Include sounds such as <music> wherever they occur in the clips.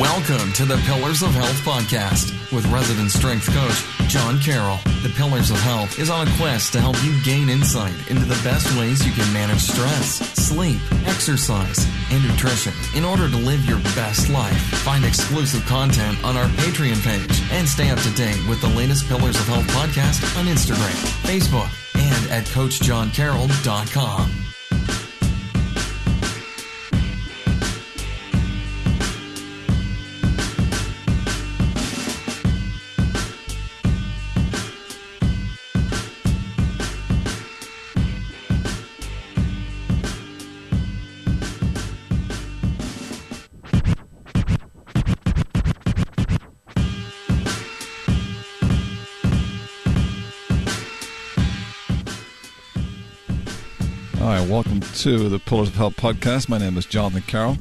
Welcome to the Pillars of Health podcast with resident strength coach John Carroll. The Pillars of Health is on a quest to help you gain insight into the best ways you can manage stress, sleep, exercise, and nutrition in order to live your best life. Find exclusive content on our Patreon page and stay up to date with the latest Pillars of Health podcast on Instagram, Facebook, and at CoachJohnCarroll.com. Right, welcome to the Pillars of Health podcast. My name is Jonathan Carroll.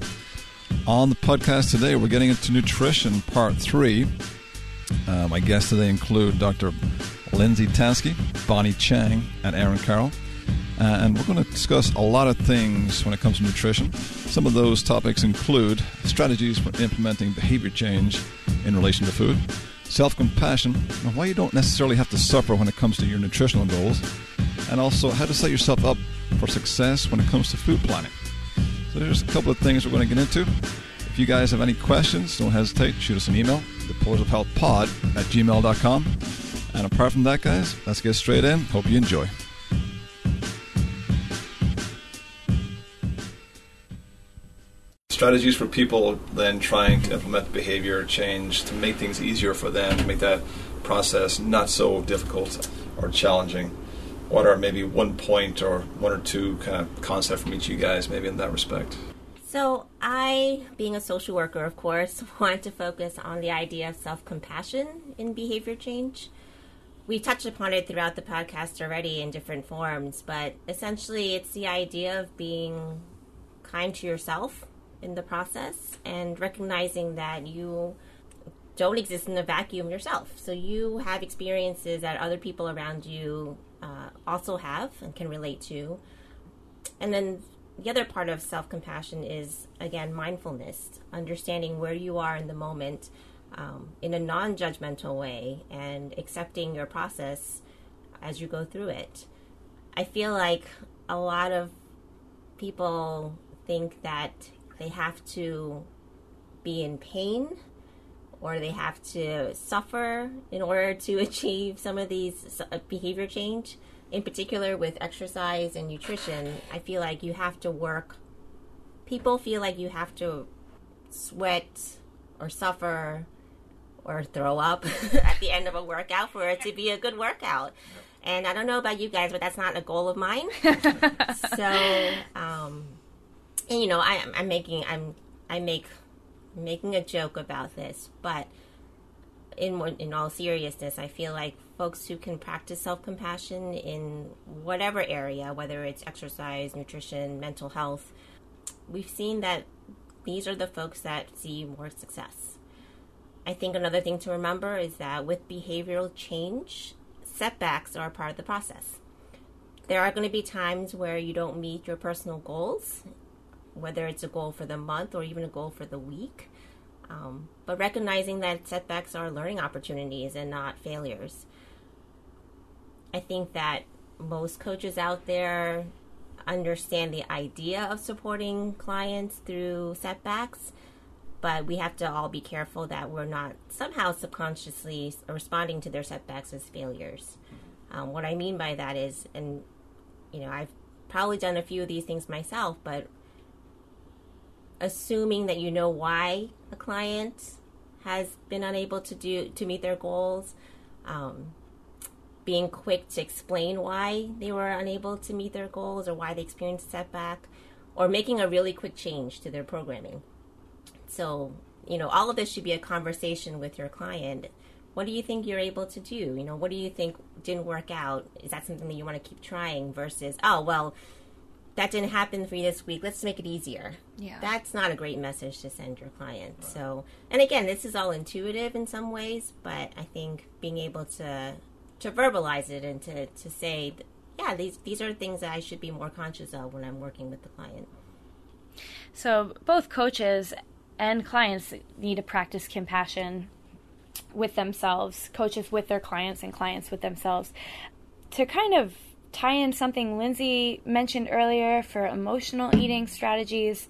On the podcast today, we're getting into nutrition part three. Uh, my guests today include Dr. Lindsay Tanskey, Bonnie Chang, and Eirinn Carroll. Uh, and we're going to discuss a lot of things when it comes to nutrition. Some of those topics include strategies for implementing behavior change in relation to food, self compassion, and why you don't necessarily have to suffer when it comes to your nutritional goals, and also how to set yourself up for success when it comes to food planning. So there's a couple of things we're going to get into. If you guys have any questions, don't hesitate, shoot us an email, the Pillars of Health Pod at gmail.com. And apart from that, guys, let's get straight in. Hope you enjoy. Strategies for people then trying to implement behavior change to make things easier for them, to make that process not so difficult or challenging. What are maybe one point or one or two kind of concept from each of you guys, maybe in that respect? So, I, being a social worker, of course, <laughs> want to focus on the idea of self compassion in behavior change. We touched upon it throughout the podcast already in different forms, but essentially, it's the idea of being kind to yourself in the process and recognizing that you don't exist in a vacuum yourself. So, you have experiences that other people around you uh, also have and can relate to. And then the other part of self compassion is, again, mindfulness, understanding where you are in the moment um, in a non judgmental way and accepting your process as you go through it. I feel like a lot of people think that they have to be in pain or they have to suffer in order to <laughs> achieve some of these uh, behavior change. In particular, with exercise and nutrition, I feel like you have to work. People feel like you have to sweat or suffer or throw up <laughs> at the end of a workout for it to be a good workout. And I don't know about you guys, but that's not a goal of mine. <laughs> so, um, and you know, I, I'm making, I'm, I make making a joke about this, but in in all seriousness, I feel like folks who can practice self compassion in whatever area, whether it's exercise, nutrition, mental health, we've seen that these are the folks that see more success. I think another thing to remember is that with behavioral change, setbacks are part of the process. There are going to be times where you don't meet your personal goals, whether it's a goal for the month or even a goal for the week. Um, but recognizing that setbacks are learning opportunities and not failures. I think that most coaches out there understand the idea of supporting clients through setbacks, but we have to all be careful that we're not somehow subconsciously responding to their setbacks as failures. Um, what I mean by that is, and you know, I've probably done a few of these things myself, but assuming that you know why a client has been unable to do to meet their goals um, being quick to explain why they were unable to meet their goals or why they experienced setback or making a really quick change to their programming. So you know all of this should be a conversation with your client. What do you think you're able to do? You know what do you think didn't work out? Is that something that you want to keep trying versus oh well that didn't happen for you this week. Let's make it easier. Yeah. That's not a great message to send your client. Right. So, and again, this is all intuitive in some ways, but I think being able to to verbalize it and to to say, yeah, these these are things that I should be more conscious of when I'm working with the client. So, both coaches and clients need to practice compassion with themselves, coaches with their clients, and clients with themselves. To kind of tie in something Lindsay mentioned earlier for emotional eating strategies,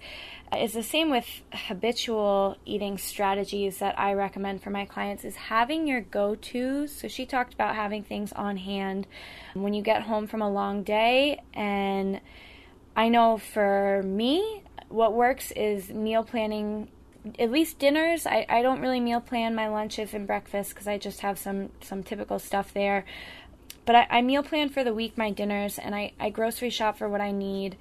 uh, is the same with habitual eating strategies that I recommend for my clients is having your go-tos. So she talked about having things on hand when you get home from a long day and I know for me what works is meal planning at least dinners. I, I don't really meal plan my lunches and breakfast because I just have some some typical stuff there. But I, I meal plan for the week my dinners and I, I grocery shop for what I need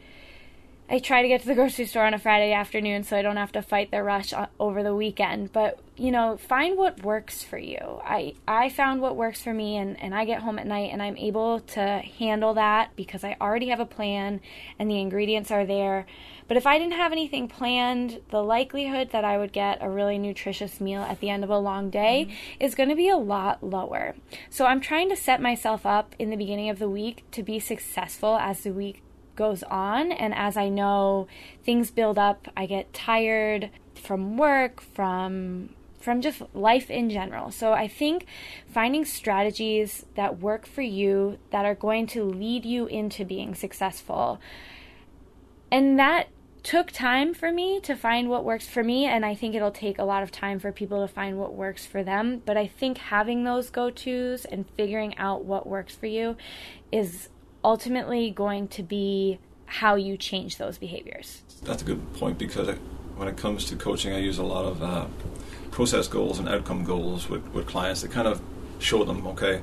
I try to get to the grocery store on a Friday afternoon so I don't have to fight the rush over the weekend. But, you know, find what works for you. I, I found what works for me, and, and I get home at night and I'm able to handle that because I already have a plan and the ingredients are there. But if I didn't have anything planned, the likelihood that I would get a really nutritious meal at the end of a long day mm-hmm. is going to be a lot lower. So I'm trying to set myself up in the beginning of the week to be successful as the week goes on and as I know things build up, I get tired from work, from from just life in general. So I think finding strategies that work for you that are going to lead you into being successful. And that took time for me to find what works for me and I think it'll take a lot of time for people to find what works for them, but I think having those go-tos and figuring out what works for you is ultimately going to be how you change those behaviors. That's a good point because when it comes to coaching, I use a lot of uh, process goals and outcome goals with, with clients to kind of show them, okay,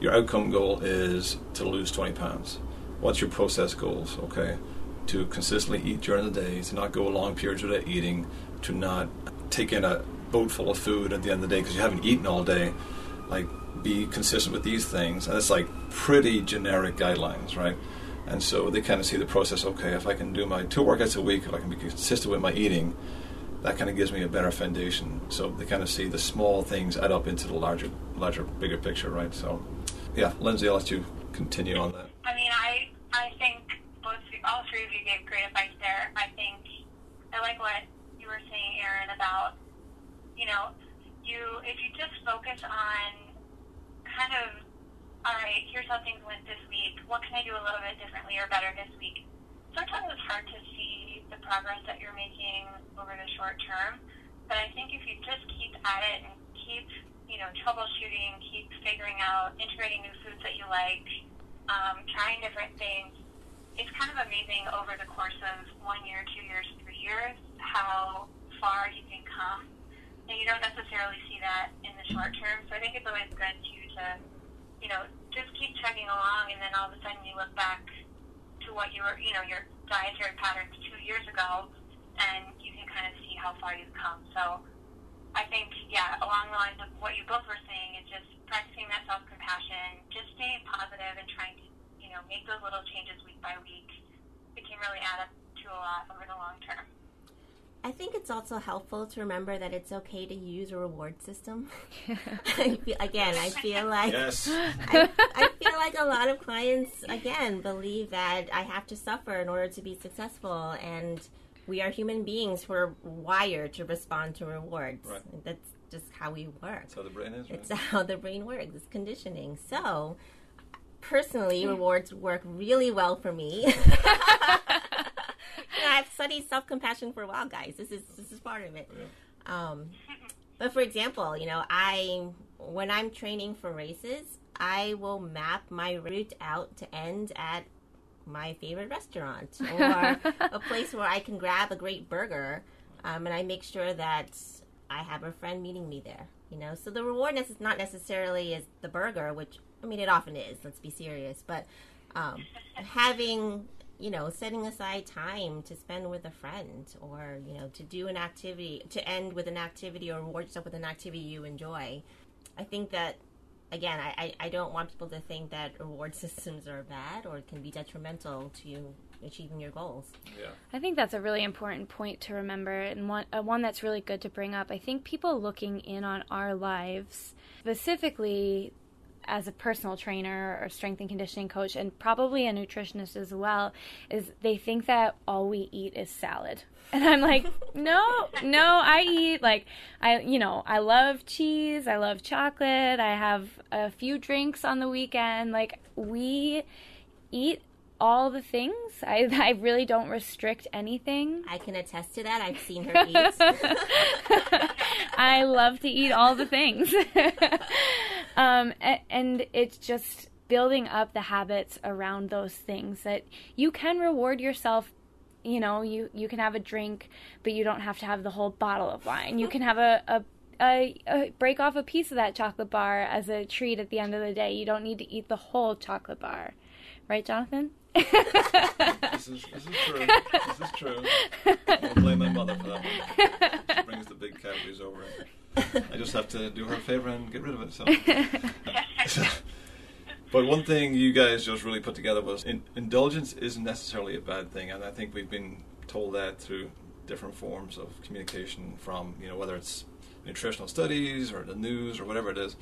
your outcome goal is to lose 20 pounds. What's your process goals? Okay, to consistently eat during the day, to not go long periods without eating, to not take in a boat full of food at the end of the day because you haven't eaten all day. Like be consistent with these things. And it's like pretty generic guidelines, right? And so they kind of see the process. Okay, if I can do my two workouts a week, if I can be consistent with my eating, that kind of gives me a better foundation. So they kind of see the small things add up into the larger, larger, bigger picture, right? So, yeah, Lindsay, I'll let you continue on that. I mean, I I think both all three of you gave great advice there. I think I like what you were saying, Eirinn, about you know, you if you just focus on kind of, all right, here's how things went this week. What can I do a little bit differently or better this week? Sometimes it's hard to see the progress that you're making over the short term. But I think if you just keep at it and keep, you know, troubleshooting, keep figuring out, integrating new foods that you like, um, trying different things, it's kind of amazing over the course of one year, two years, three years, how far you can come. And you don't necessarily see that in the short term. So I think it's always good to to, you know, just keep chugging along, and then all of a sudden you look back to what you were, you know, your dietary patterns two years ago, and you can kind of see how far you've come. So I think, yeah, along the lines of what you both were saying, is just practicing that self compassion, just staying positive and trying to, you know, make those little changes week by week. It can really add up to a lot over the long term. I think it's also helpful to remember that it's okay to use a reward system. <laughs> I feel, again, I feel <laughs> like yes. I, I, feel like a lot of clients again believe that I have to suffer in order to be successful, and we are human beings. We're wired to respond to rewards. Right. That's just how we work. That's how the brain is. Right? It's how the brain works. It's conditioning. So, personally, mm. rewards work really well for me. <laughs> I've studied self compassion for a while, guys. This is this is part of it. Yeah. Um, but for example, you know, I when I'm training for races, I will map my route out to end at my favorite restaurant <laughs> or a place where I can grab a great burger, um, and I make sure that I have a friend meeting me there. You know, so the reward is not necessarily is the burger, which I mean it often is. Let's be serious, but um, having you know, setting aside time to spend with a friend or, you know, to do an activity, to end with an activity or reward yourself with an activity you enjoy. I think that, again, I, I don't want people to think that reward <laughs> systems are bad or can be detrimental to you achieving your goals. Yeah. I think that's a really important point to remember and one, uh, one that's really good to bring up. I think people looking in on our lives, specifically as a personal trainer or strength and conditioning coach and probably a nutritionist as well is they think that all we eat is salad <laughs> and i'm like no no i eat like i you know i love cheese i love chocolate i have a few drinks on the weekend like we eat all the things. I, <laughs> I really don't restrict anything. I can attest to that. I've seen her <laughs> eat. I love to eat all the things. Um, and, and it's just building up the habits around those things that you can reward yourself you know you you can have a drink but you don't have to have the whole bottle of wine you can have a, a a, a, break off a piece of that chocolate bar as a treat at the end of the day. You don't need to eat the whole chocolate bar. Right, Jonathan? this, is, this is true. This is true. I'll blame my mother for that one. She brings the big calories over. <laughs> I just have to do her a favor and get rid of it. So. <laughs> but one thing you guys just really put together was in, indulgence isn't necessarily a bad thing, and I think we've been told that through different forms of communication from you know whether it's nutritional studies or the news or whatever it is.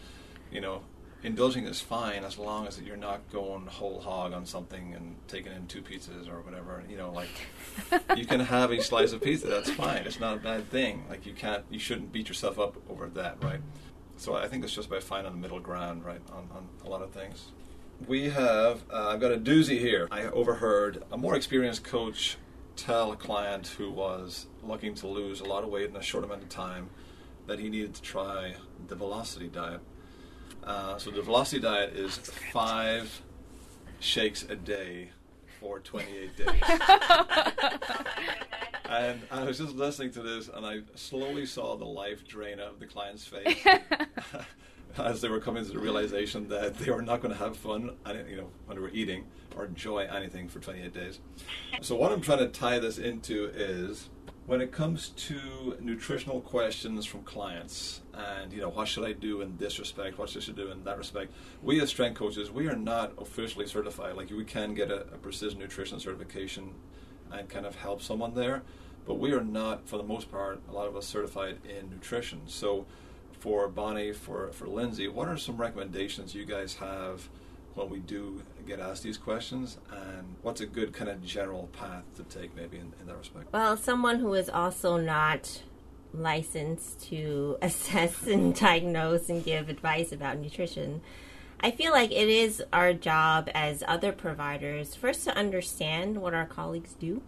You know, indulging is fine as long as you're not going whole hog on something and taking in two pizzas or whatever. You know, like <laughs> you can have a slice of pizza. That's fine. It's not a bad thing. Like you can't, you shouldn't beat yourself up over that, right? So I think it's just about finding the middle ground, right, on, on a lot of things. We have, uh, I've got a doozy here. I overheard a more experienced coach tell a client who was looking to lose a lot of weight in a short amount of time that he needed to try the velocity diet uh, so the velocity diet is five shakes a day for 28 days. <laughs> and I was just listening to this, and I slowly saw the life drain out of the client's face <laughs> as they were coming to the realization that they were not going to have fun, you know, when they were eating or enjoy anything for 28 days. So what I'm trying to tie this into is when it comes to nutritional questions from clients and you know what should i do in this respect what should i do in that respect we as strength coaches we are not officially certified. Like we can get a, a precision nutrition certification and kind of help someone there but we are not for the most part a lot of us certified in nutrition. So for bonnie for for lindsay what are some recommendations you guys have when we do get asked these questions and what's a good kind of general path to take maybe in, in that respect? Well someone who is also not licensed to <laughs> assess and diagnose and give advice about nutrition i feel like it is our job as other providers first to understand what our colleagues do.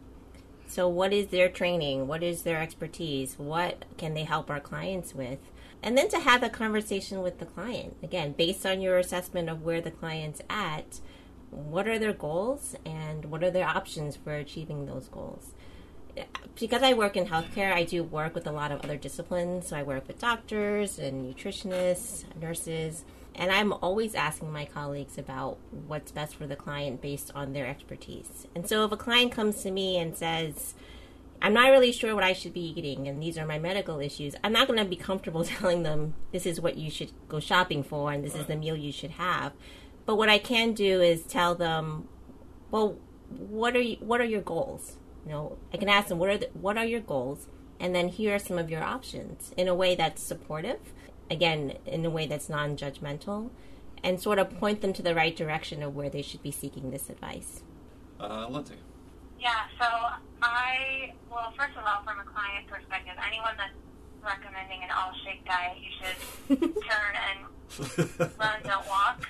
So what is their training? What is their expertise? What can they help our clients with and then to have a conversation with the client. Again based on your assessment of where the client's at what are their goals and what are their options for achieving those goals? Because i work in healthcare i do work with a lot of other disciplines. So i work with doctors and nutritionists nurses. And i'm always asking my colleagues about what's best for the client based on their expertise. And so if a client comes to me and says I'm not really sure what I should be eating, and these are my medical issues. I'm not going to be comfortable <laughs> telling them this is what you should go shopping for and this right. is the meal you should have. But what I can do is tell them, well, what are you, what are your goals? You know, I can ask them what are the, what are your goals, and then here are some of your options in a way that's supportive, again in a way that's non-judgmental, and sort of point them to the right direction of where they should be seeking this advice. Uh, Lindsay. Yeah, so I, well, first of all, from a client perspective, anyone that's recommending an all shake diet, you should <laughs> turn and run, don't walk.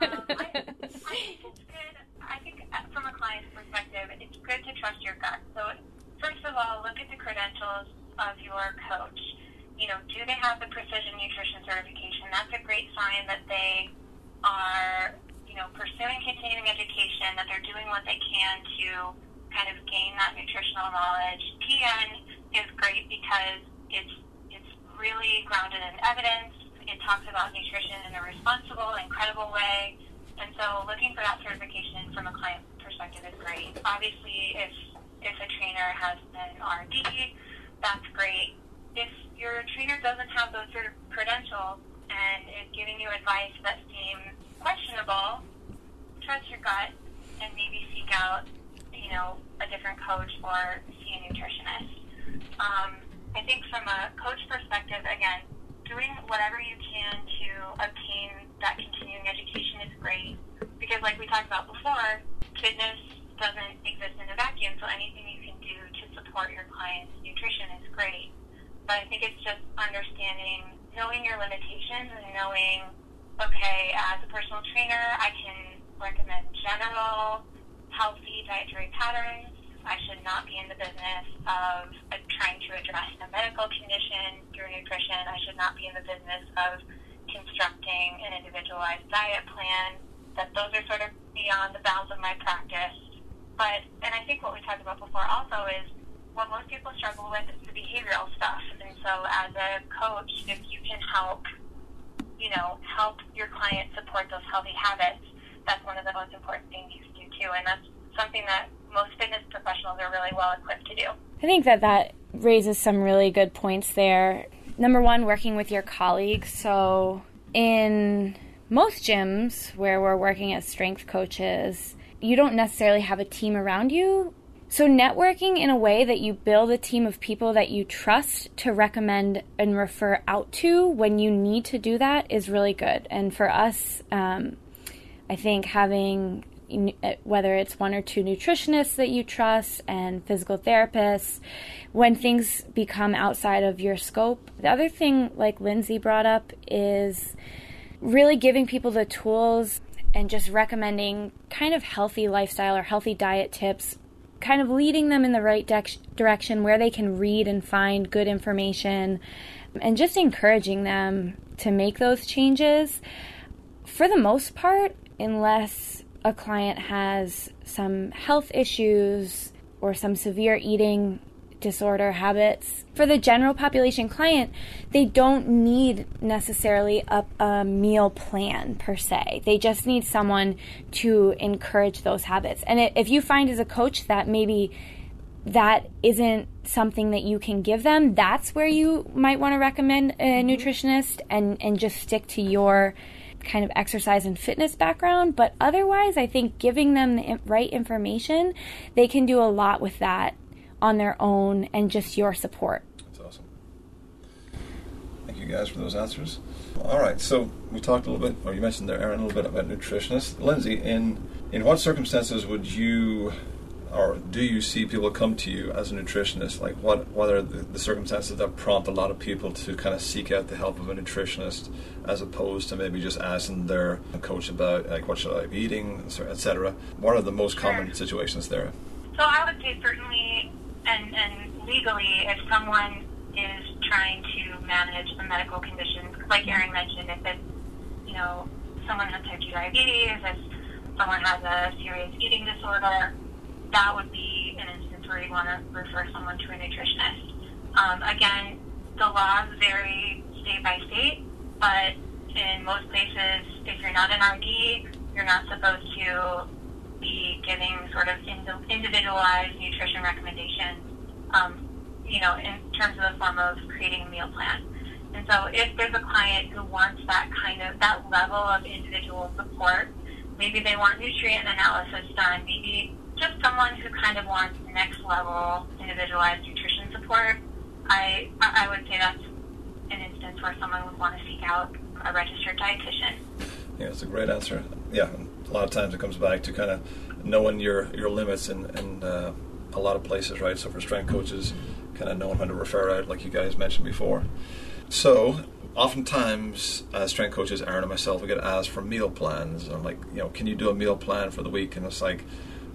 um, I, I think it's good. I think uh, from a client's perspective, it's good to trust your gut. So, first of all, look at the credentials of your coach. You know, do they have the precision nutrition certification? That's a great sign that they are you know, pursuing continuing education, that they're doing what they can to kind of gain that nutritional knowledge. PN is great because it's it's really grounded in evidence. It talks about nutrition in a responsible and credible way. And so looking for that certification from a client perspective is great. Obviously, if if a trainer has an R&D, that's great. If your trainer doesn't have those sort of credentials and is giving you advice that seems questionable, trust your gut and maybe seek out, you know, a different coach or see a nutritionist. Um, I think from a coach perspective, again, doing whatever you can to obtain that continuing education is great because, like we talked about before, fitness doesn't exist in a vacuum. So anything you can do to support your client's nutrition is great. But I think it's just understanding, knowing your limitations, and knowing, okay, as a personal trainer, I can recommend general healthy dietary patterns. I should not be in the business of uh, trying to address a medical condition through nutrition. I should not be in the business of constructing an individualized diet plan. That those are sort of beyond the bounds of my practice. But, and I think what we talked about before also is what most people struggle with is the behavioral stuff. And so as a coach, if you can help, you know, help your client support those healthy habits, that's one of the most important things you can do too. And that's something that most fitness professionals are really well equipped to do. I think that that raises some really good points there. Number one, working with your colleagues. So, in most gyms where we're working as strength coaches, you don't necessarily have a team around you. So, networking in a way that you build a team of people that you trust to recommend and refer out to when you need to do that is really good. And for us, um, I think having uh, whether it's one or two nutritionists that you trust and physical therapists when things become outside of your scope. The other thing, like Lindsay brought up, is really giving people the tools and just recommending kind of healthy lifestyle or healthy diet tips, kind of leading them in the right de- direction where they can read and find good information, and just encouraging them to make those changes. For the most part, unless a client has some health issues or some severe eating disorder habits. For the general population client, they don't need necessarily a, a, meal plan per se. They just need someone to encourage those habits. And if you find as a coach that maybe that isn't something that you can give them, that's where you might want to recommend a mm-hmm. nutritionist and, and just stick to your kind of exercise and fitness background, but otherwise, I think giving them the right information, they can do a lot with that on their own and just your support. That's awesome. Thank you guys for those answers. All right, so we talked a little bit, or you mentioned there, Eirinn, a little bit about nutritionists. Lindsay, in in what circumstances would you or do you see people come to you as a nutritionist? Like, what what are the, the, circumstances that prompt a lot of people to kind of seek out the help of a nutritionist, as opposed to maybe just asking their coach about like what should I be eating, etc. What are the most common sure. situations there? So I would say certainly, and and legally, if someone is trying to manage a medical condition, like Eirinn mentioned, if it's you know someone has type 2 diabetes, if someone has a serious eating disorder that would be an instance where you want to refer someone to a nutritionist. Um, again, the laws vary state by state, but in most places, if you're not an RD, you're not supposed to be giving sort of individualized nutrition recommendations, um, you know, in terms of the form of creating a meal plan. And so if there's a client who wants that kind of, that level of individual support, maybe they want nutrient analysis done, maybe just someone who kind of wants next level individualized nutrition support, I I would say that's an instance where someone would want to seek out a registered dietitian. Yeah, it's a great answer. Yeah, a lot of times it comes back to kind of knowing your your limits and and uh, a lot of places, right? So for strength coaches, kind of knowing when to refer out, like you guys mentioned before. So oftentimes as strength coaches Eirinn and myself we get asked for meal plans i'm like you know can you do a meal plan for the week and it's like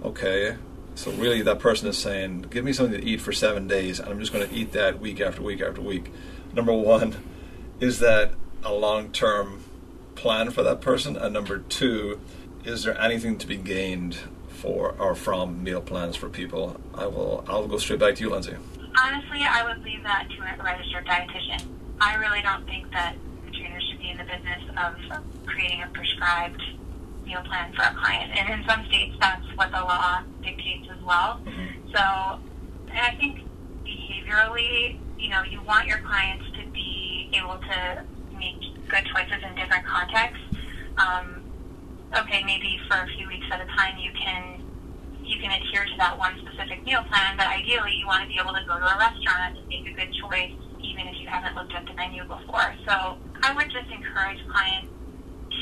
okay, so really that person is saying, give me something to eat for seven days, and I'm just going to eat that week after week after week. Number one, is that a long term plan for that person? And number two, is there anything to be gained for or from meal plans for people? I will. I'll go straight back to you, Lindsay. Honestly, I would leave that to a registered dietitian. I really don't think that trainers should be in the business of creating a prescribed meal plan for a client. And in some states, that's what the law dictates as well. Mm-hmm. So, and I think behaviorally, you know, you want your clients to be able to make good choices in different contexts. Um, okay, maybe for a few weeks at a time, you can you can adhere to that one specific meal plan, but ideally, you want to be able to go to a restaurant and make a good choice even if you haven't looked at the menu before. So I would just encourage clients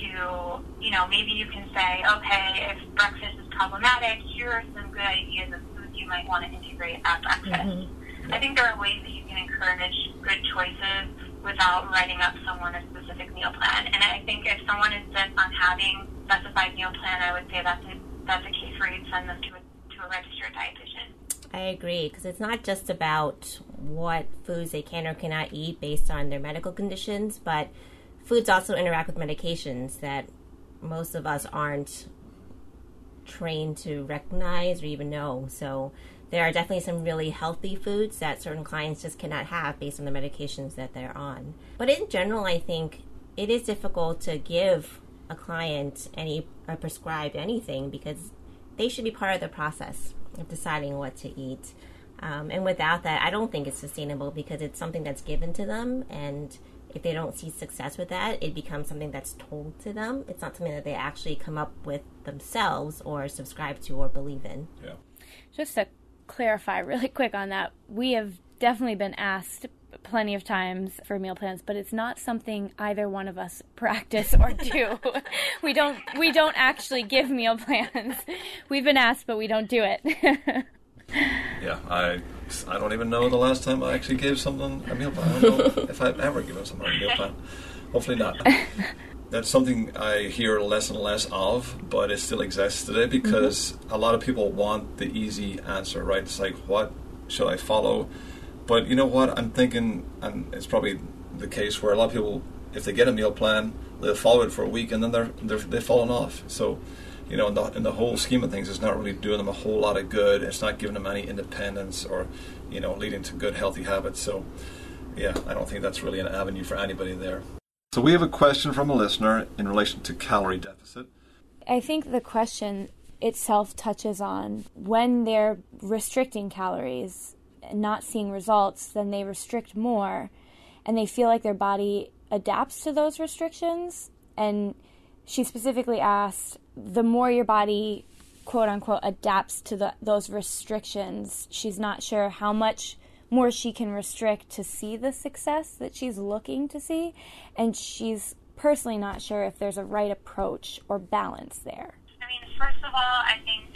to, you know, maybe you can say, okay, if breakfast is problematic, here are some good ideas of foods you might want to integrate at breakfast. Mm-hmm. I think there are ways that you can encourage good choices without writing up someone a specific meal plan. And I think if someone insists on having specified meal plan, I would say that's a, that's a case where you'd send them to a, to a registered dietitian. I agree because it's not just about what foods they can or cannot eat based on their medical conditions, but foods also interact with medications that most of us aren't trained to recognize or even know. So there are definitely some really healthy foods that certain clients just cannot have based on the medications that they're on. But in general, I think it is difficult to give a client any or prescribe anything because they should be part of the process of deciding what to eat. Um, and without that, I don't think it's sustainable because it's something that's given to them and if they don't see success with that, it becomes something that's told to them. It's not something that they actually come up with themselves or subscribe to or believe in. Yeah. Just to clarify really <laughs> quick on that, we have definitely been asked plenty of times for meal plans, but it's not something either one of us <laughs> practice or do. <laughs> we don't we don't actually give meal plans. We've been asked, but we don't do it. yeah, I I don't even know the last time I actually gave someone a meal plan. I don't know if I've ever given someone a meal plan. Hopefully not. That's something I hear less and less of, but it still exists today because mm-hmm. a lot of people want the easy answer, right? It's like, what should I follow? But you know what? I'm thinking, and it's probably the case where a lot of people, if they get a meal plan, they'll follow it for a week and then they're, they're they've fallen off. So you know, in the, in the whole scheme of things, it's not really doing them a whole lot of good. It's not giving them any independence or, you know, leading to good, healthy habits. So, yeah, I don't think that's really an avenue for anybody there. So, we have a question from a listener in relation to calorie deficit. I think the question itself touches on when they're restricting calories and not seeing results, then they restrict more and they feel like their body adapts to those restrictions. And she specifically asked the more your body quote unquote adapts to the, those restrictions, she's not sure how much more she can restrict to see the success that she's looking to see. And she's personally not sure if there's a right approach or balance there. I mean, first of all, I think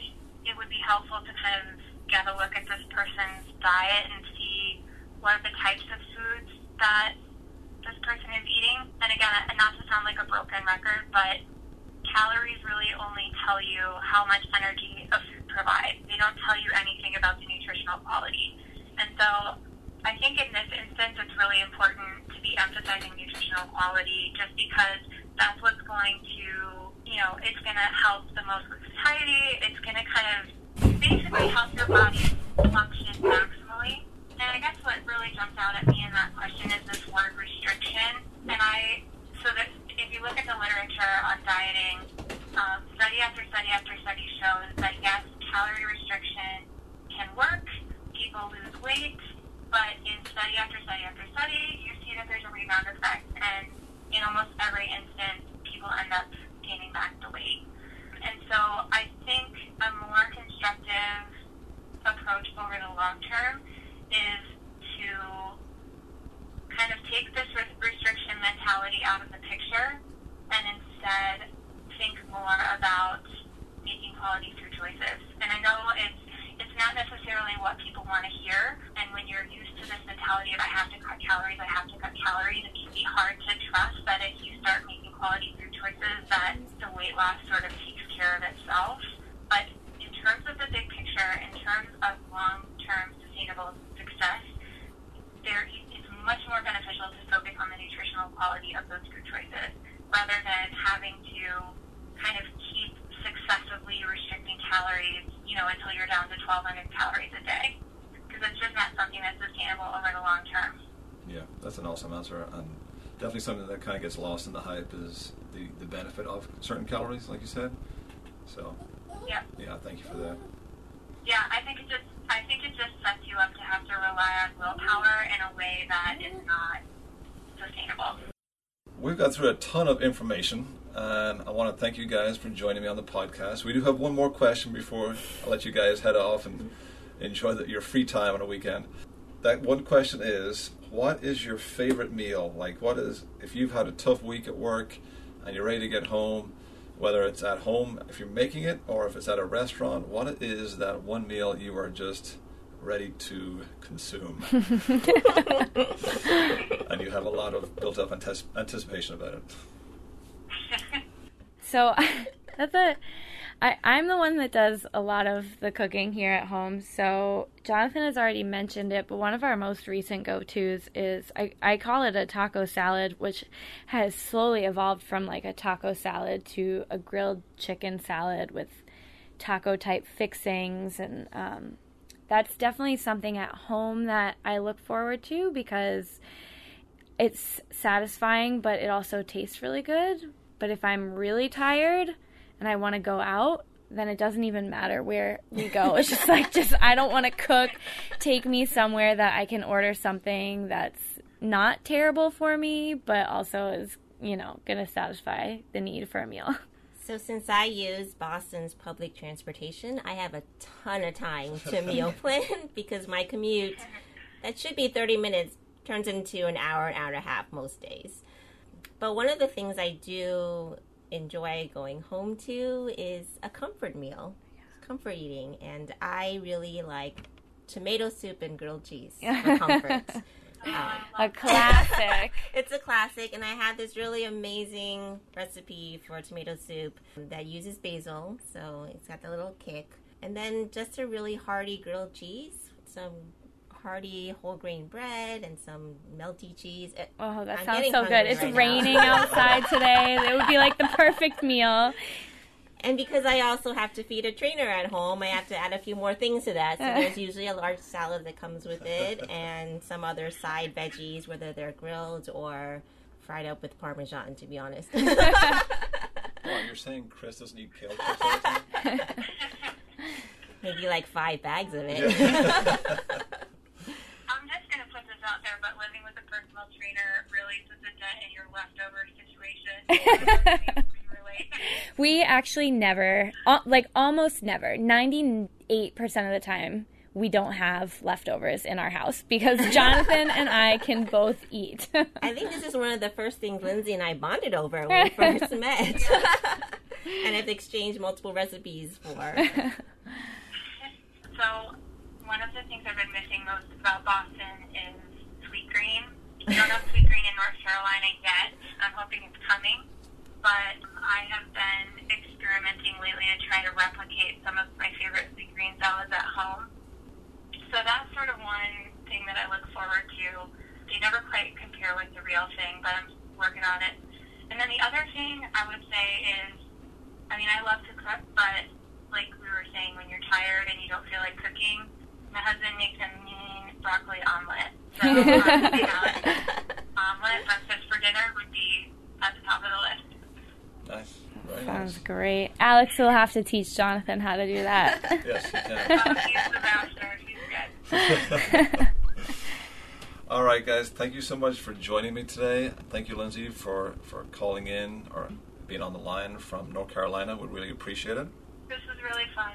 it would be helpful to kind of get a look at this person's diet and see what are the types of foods that this person is eating. And again, not to sound like a broken record, but calories really only tell you how much energy a food provides. They don't tell you anything about the nutritional quality. And so I think in this instance, it's really important to be emphasizing nutritional quality just because that's what's going to, you know, it's going to help the most with satiety. It's going to kind of basically help your body function maximally. And I guess what really jumped out at me in that question is this word restriction. And I, so that if you look at the literature on dieting, um, study after study after study shows that yes, calorie restriction can work. People lose weight, but in study after study after study, you see that there's a rebound effect, and in almost every instance, people end up gaining back the weight. And so I think a more constructive approach over the long term is to kind of take this restriction mentality out of the picture and instead think more about making quality food choices. And I know it's it's not necessarily what people want to hear. And when you're used to this mentality of I have to cut calories, I have to cut calories, it can be hard to trust that if you start making quality food choices, that sort of takes care of itself. But in terms of the big picture, in terms of long-term sustainable success, there much more beneficial to focus on the nutritional quality of those food choices rather than having to kind of keep successively restricting calories, you know, until you're down to 1,200 calories a day. Because it's just not something that's sustainable over the long term. Yeah, that's an awesome answer. And definitely something that kind of gets lost in the hype is the, the benefit of certain calories, like you said. So, yeah. Yeah, thank you for that. Yeah, I think it just I think it just sets you up to have to rely on willpower in a way that is not sustainable. We've got through a ton of information, and I want to thank you guys for joining me on the podcast. We do have one more question before I let you guys head off and enjoy the, your free time on a weekend. that one question is, what is your favorite meal? Like, what is if you've had a tough week at work and you're ready to get home, whether it's at home if you're making it or if it's at a restaurant, what is that one meal you are just ready to consume? <laughs> <laughs> and you have a lot of built up antis- anticipation about it. <laughs> So that's a. I, I'm the one that does a lot of the cooking here at home. So Jonathan has already mentioned it, but one of our most recent go tos is I, I call it a taco salad, which has slowly evolved from like a taco salad to a grilled chicken salad with taco type fixings. And um, that's definitely something at home that I look forward to because it's satisfying, but it also tastes really good. But if I'm really tired, and I want to go out, then it doesn't even matter where we go. It's just like, <laughs> just I don't want to cook. Take me somewhere that I can order something that's not terrible for me, but also is, you know, going to satisfy the need for a meal. <laughs> So since I use Boston's public transportation, I have a ton of time to <laughs> meal plan because my commute that should be 30 minutes turns into an hour, an hour and a half most days. But one of the things I do enjoy going home to is a comfort meal, comfort eating, and I really like tomato soup and grilled cheese <laughs> for comfort. Um, A <laughs> classic. it's a classic, and I have this really amazing recipe for tomato soup that uses basil, so it's got the little kick. And then just a really hearty grilled cheese, some hearty whole grain bread, and some melty cheese. It- Oh, that I'm sounds so good. It's right raining outside <laughs> today. It would be like the perfect meal. And because I also have to feed a trainer at home, I have to add a few more things to that. So <laughs> there's usually a large salad that comes with it, and some other side veggies, whether they're grilled or fried up with parmesan. To be honest. <laughs> Oh, you're saying Chris doesn't eat kale chips all the time? maybe like five bags of it. I'm just going to put this out there, but living with a personal trainer really puts a dent in your leftover situation. <laughs> We actually never, uh, like almost never, 98% of the time, we don't have leftovers in our house because <laughs> Jonathan and I can both eat. <laughs> I think this is one of the first things Lindsay and I bonded over when we first met, and have exchanged multiple recipes for. So, one of the things I've been missing most about Boston is Sweetgreen. We don't have Sweetgreen in North Carolina yet. I'm hoping it's coming. But I have been experimenting lately to try to replicate some of my favorite Sweetgreen salads at home. So that's sort of one thing that I look forward to. They never quite compare with the real thing, but I'm working on it. And then the other thing I would say is, I mean, I love to cook, but like we were saying, when you're tired and you don't feel like cooking, my husband makes a mean broccoli omelet. So broccoli salad, omelet, breakfast for dinner would be at the top of the list. Nice. Very Sounds nice. great. Alex will have to teach Jonathan how to do that. <laughs> Yes, you can. Oh, he's the master. He's good. <laughs> All right, guys. Thank you so much for joining me today. Thank you, Lindsay, for, for calling in or being on the line from North Carolina. We really appreciate it. This was really fun.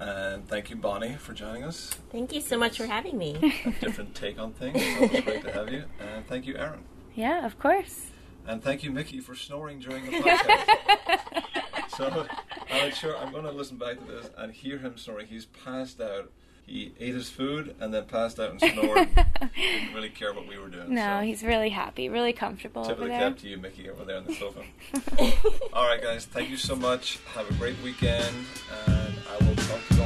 And thank you, Bonnie, for joining us. Thank you so much for having me. A different take on things. It's always great to have you. And thank you, Eirinn. yeah, of course. And thank you, Mickey, for snoring during the <laughs> podcast. so I'm sure I'm going to listen back to this and hear him snoring. He's passed out. He ate his food and then passed out and snored. Didn't really care what we were doing. No, so. he's really happy, really comfortable Tip of the there. cap to you, Mickey, over there on the sofa. All right, guys. Thank you so much. Have a great weekend. Uh, I will talk